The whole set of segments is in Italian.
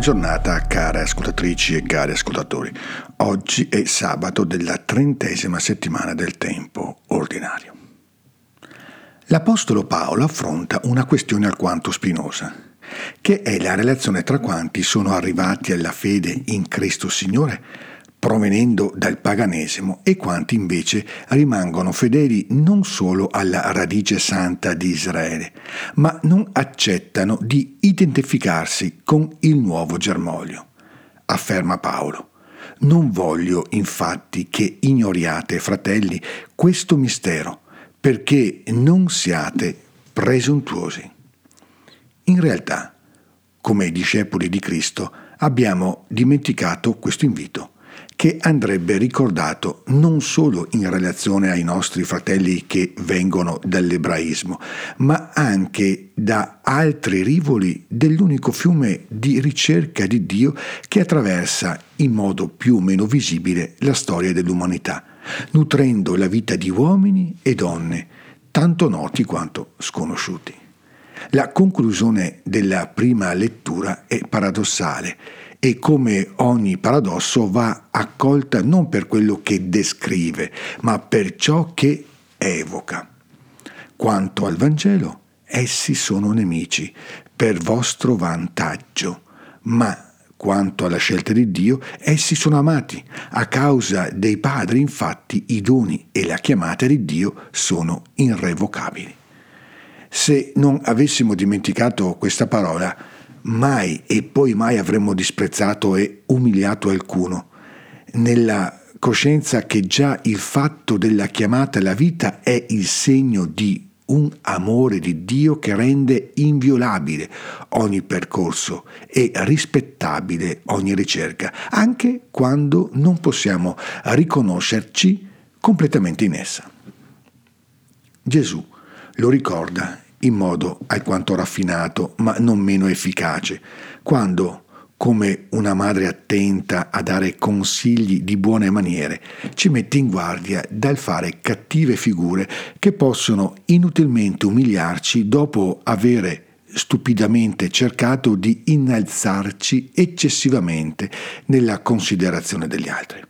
Giornata care ascoltatrici e cari ascoltatori. Oggi è sabato della trentesima settimana del tempo ordinario. L'Apostolo Paolo affronta una questione alquanto spinosa, che è la relazione tra quanti sono arrivati alla fede in Cristo Signore provenendo dal paganesimo e quanti invece rimangono fedeli non solo alla radice santa di Israele, ma non accettano di identificarsi con il nuovo germoglio. Afferma Paolo. Non voglio infatti che ignoriate, fratelli, questo mistero, perché non siate presuntuosi. In realtà, come discepoli di Cristo, abbiamo dimenticato questo invito che andrebbe ricordato non solo in relazione ai nostri fratelli che vengono dall'ebraismo, ma anche da altri rivoli dell'unico fiume di ricerca di Dio che attraversa in modo più o meno visibile la storia dell'umanità, nutrendo la vita di uomini e donne, tanto noti quanto sconosciuti. La conclusione della prima lettura è paradossale e come ogni paradosso va accolta non per quello che descrive, ma per ciò che evoca. Quanto al Vangelo, essi sono nemici per vostro vantaggio, ma quanto alla scelta di Dio, essi sono amati. A causa dei padri, infatti, i doni e la chiamata di Dio sono irrevocabili. Se non avessimo dimenticato questa parola, mai e poi mai avremmo disprezzato e umiliato alcuno, nella coscienza che già il fatto della chiamata alla vita è il segno di un amore di Dio che rende inviolabile ogni percorso e rispettabile ogni ricerca, anche quando non possiamo riconoscerci completamente in essa. Gesù lo ricorda in modo alquanto raffinato, ma non meno efficace, quando, come una madre attenta a dare consigli di buone maniere, ci mette in guardia dal fare cattive figure che possono inutilmente umiliarci dopo avere stupidamente cercato di innalzarci eccessivamente nella considerazione degli altri.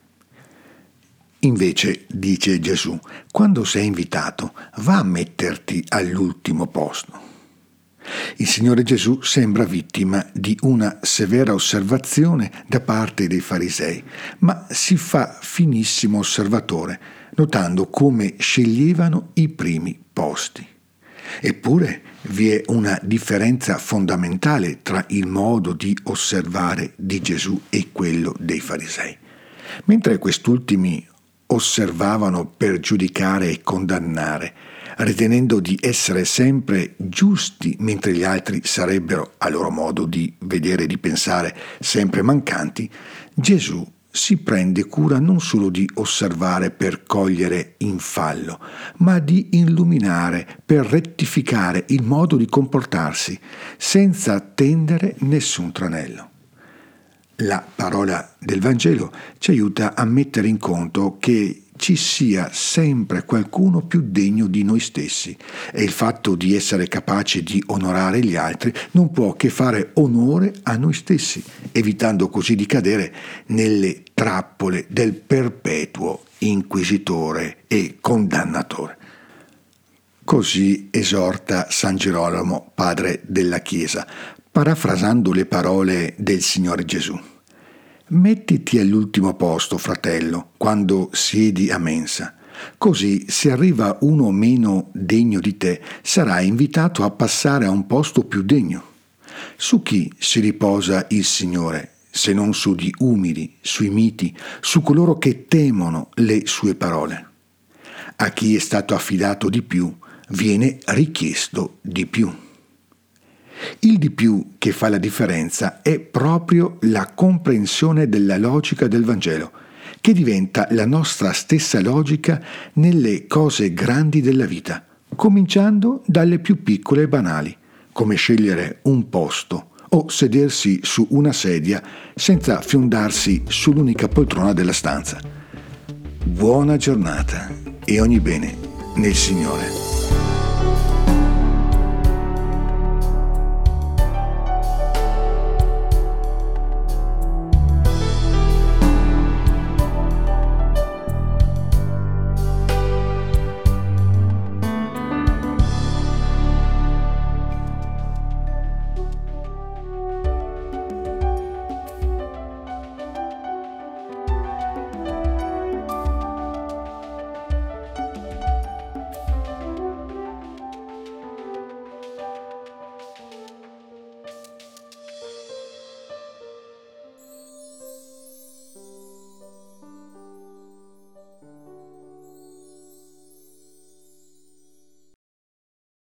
Invece, dice Gesù, quando sei invitato, va a metterti all'ultimo posto. Il Signore Gesù sembra vittima di una severa osservazione da parte dei farisei, ma si fa finissimo osservatore, notando come sceglievano i primi posti. Eppure vi è una differenza fondamentale tra il modo di osservare di Gesù e quello dei farisei. Mentre quest'ultimi osservavano per giudicare e condannare, ritenendo di essere sempre giusti mentre gli altri sarebbero, a loro modo di vedere e di pensare, sempre mancanti, Gesù si prende cura non solo di osservare per cogliere in fallo, ma di illuminare per rettificare il modo di comportarsi, senza attendere nessun tranello. La parola del Vangelo ci aiuta a mettere in conto che ci sia sempre qualcuno più degno di noi stessi e il fatto di essere capaci di onorare gli altri non può che fare onore a noi stessi, evitando così di cadere nelle trappole del perpetuo inquisitore e condannatore. Così esorta San Girolamo, padre della Chiesa, parafrasando le parole del Signore Gesù. Mettiti all'ultimo posto, fratello, quando siedi a mensa. Così, se arriva uno meno degno di te, sarai invitato a passare a un posto più degno. Su chi si riposa il Signore, se non su di umili, sui miti, su coloro che temono le sue parole? A chi è stato affidato di più, viene richiesto di più. Il di più che fa la differenza è proprio la comprensione della logica del Vangelo, che diventa la nostra stessa logica nelle cose grandi della vita, cominciando dalle più piccole e banali, come scegliere un posto o sedersi su una sedia senza fiondarsi sull'unica poltrona della stanza. Buona giornata e ogni bene nel Signore.